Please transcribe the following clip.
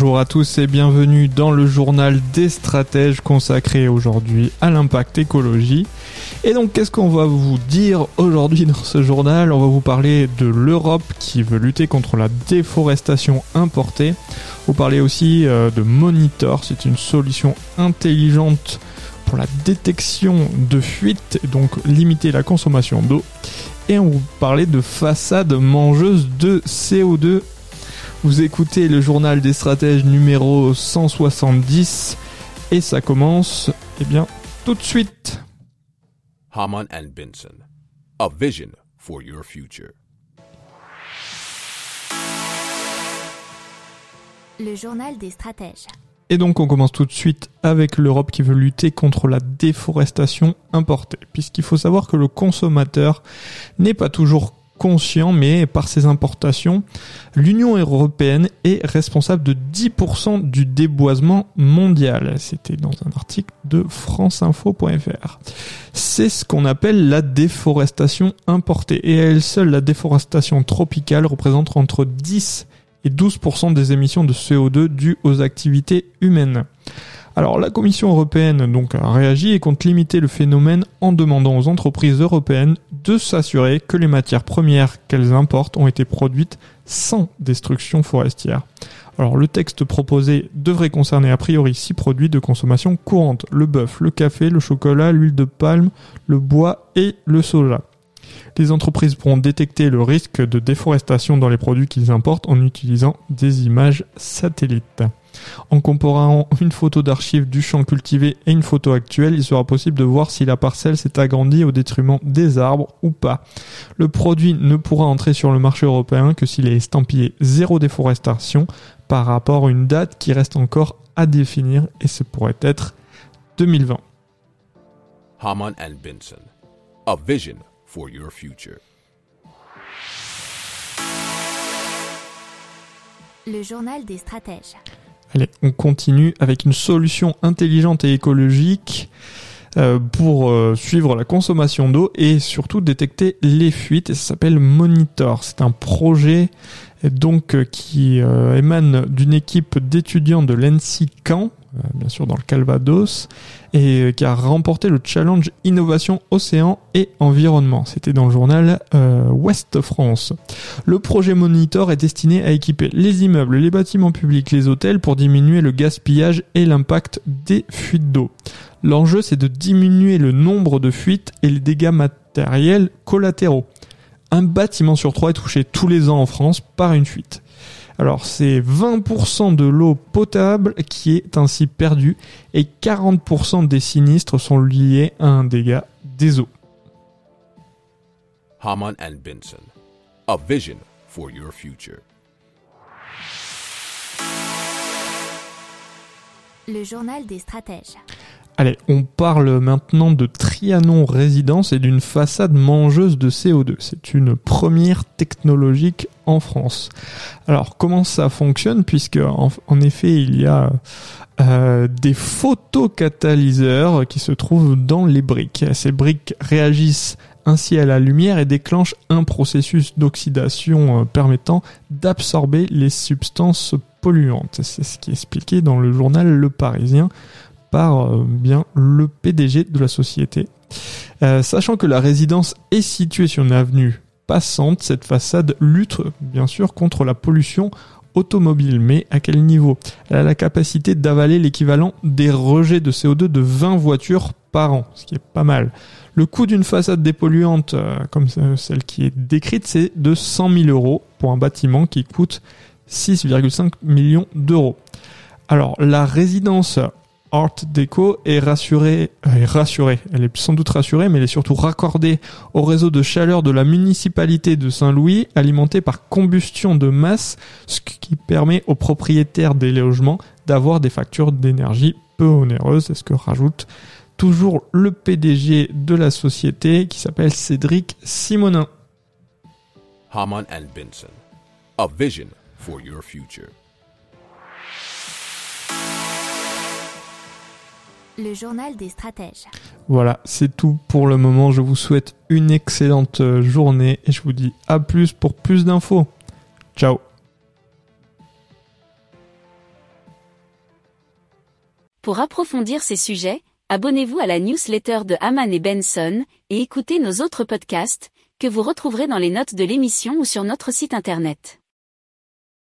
Bonjour à tous et bienvenue dans le journal des stratèges consacré aujourd'hui à l'impact écologie. Et donc qu'est-ce qu'on va vous dire aujourd'hui dans ce journal? On va vous parler de l'Europe qui veut lutter contre la déforestation importée. Vous parler aussi euh, de Monitor, c'est une solution intelligente pour la détection de fuites et donc limiter la consommation d'eau. Et on vous parler de façade mangeuse de CO2 vous écoutez le journal des stratèges numéro 170 et ça commence, eh bien, tout de suite. Haman and Benson, a vision for your future. Le journal des stratèges. Et donc on commence tout de suite avec l'Europe qui veut lutter contre la déforestation importée, puisqu'il faut savoir que le consommateur n'est pas toujours conscient, mais par ses importations, l'Union européenne est responsable de 10% du déboisement mondial. C'était dans un article de franceinfo.fr. C'est ce qu'on appelle la déforestation importée. Et à elle seule, la déforestation tropicale représente entre 10 et 12% des émissions de CO2 dues aux activités humaines. Alors la Commission européenne donc a réagi et compte limiter le phénomène en demandant aux entreprises européennes de s'assurer que les matières premières qu'elles importent ont été produites sans destruction forestière. Alors le texte proposé devrait concerner a priori six produits de consommation courante le bœuf, le café, le chocolat, l'huile de palme, le bois et le soja. Les entreprises pourront détecter le risque de déforestation dans les produits qu'ils importent en utilisant des images satellites. En comparant une photo d'archive du champ cultivé et une photo actuelle, il sera possible de voir si la parcelle s'est agrandie au détriment des arbres ou pas. Le produit ne pourra entrer sur le marché européen que s'il est estampillé zéro déforestation par rapport à une date qui reste encore à définir et ce pourrait être 2020. Haman and Benson, a vision for your future. Le journal des stratèges. Allez, on continue avec une solution intelligente et écologique euh, pour euh, suivre la consommation d'eau et surtout détecter les fuites. Et ça s'appelle Monitor. C'est un projet donc euh, qui émane d'une équipe d'étudiants de l'ENSI Caen, bien sûr dans le Calvados, et qui a remporté le challenge Innovation Océan et Environnement. C'était dans le journal Ouest France. Le projet Monitor est destiné à équiper les immeubles, les bâtiments publics, les hôtels pour diminuer le gaspillage et l'impact des fuites d'eau. L'enjeu, c'est de diminuer le nombre de fuites et les dégâts matériels collatéraux. Un bâtiment sur trois est touché tous les ans en France par une fuite. Alors c'est 20% de l'eau potable qui est ainsi perdue et 40% des sinistres sont liés à un dégât des eaux. Haman and Benson, a vision for your future. Le journal des stratèges. Allez, on parle maintenant de Trianon Résidence et d'une façade mangeuse de CO2. C'est une première technologique en France. Alors comment ça fonctionne? Puisque en, effet il y a euh, des photocatalyseurs qui se trouvent dans les briques. Ces briques réagissent ainsi à la lumière et déclenchent un processus d'oxydation euh, permettant d'absorber les substances polluantes. C'est ce qui est expliqué dans le journal Le Parisien par euh, bien le PDG de la société. Euh, sachant que la résidence est située sur une avenue passante, cette façade lutte bien sûr contre la pollution automobile. Mais à quel niveau? Elle a la capacité d'avaler l'équivalent des rejets de CO2 de 20 voitures par an, ce qui est pas mal. Le coût d'une façade dépolluante euh, comme celle qui est décrite, c'est de 100 000 euros pour un bâtiment qui coûte 6,5 millions d'euros. Alors la résidence Art Deco est rassurée. Elle est sans doute rassurée, mais elle est surtout raccordée au réseau de chaleur de la municipalité de Saint-Louis, alimenté par combustion de masse, ce qui permet aux propriétaires des logements d'avoir des factures d'énergie peu onéreuses. C'est ce que rajoute toujours le PDG de la société qui s'appelle Cédric Simonin. A vision for your future. Le journal des stratèges. Voilà, c'est tout pour le moment. Je vous souhaite une excellente euh, journée et je vous dis à plus pour plus d'infos. Ciao Pour approfondir ces sujets, abonnez-vous à la newsletter de Haman et Benson et écoutez nos autres podcasts que vous retrouverez dans les notes de l'émission ou sur notre site internet.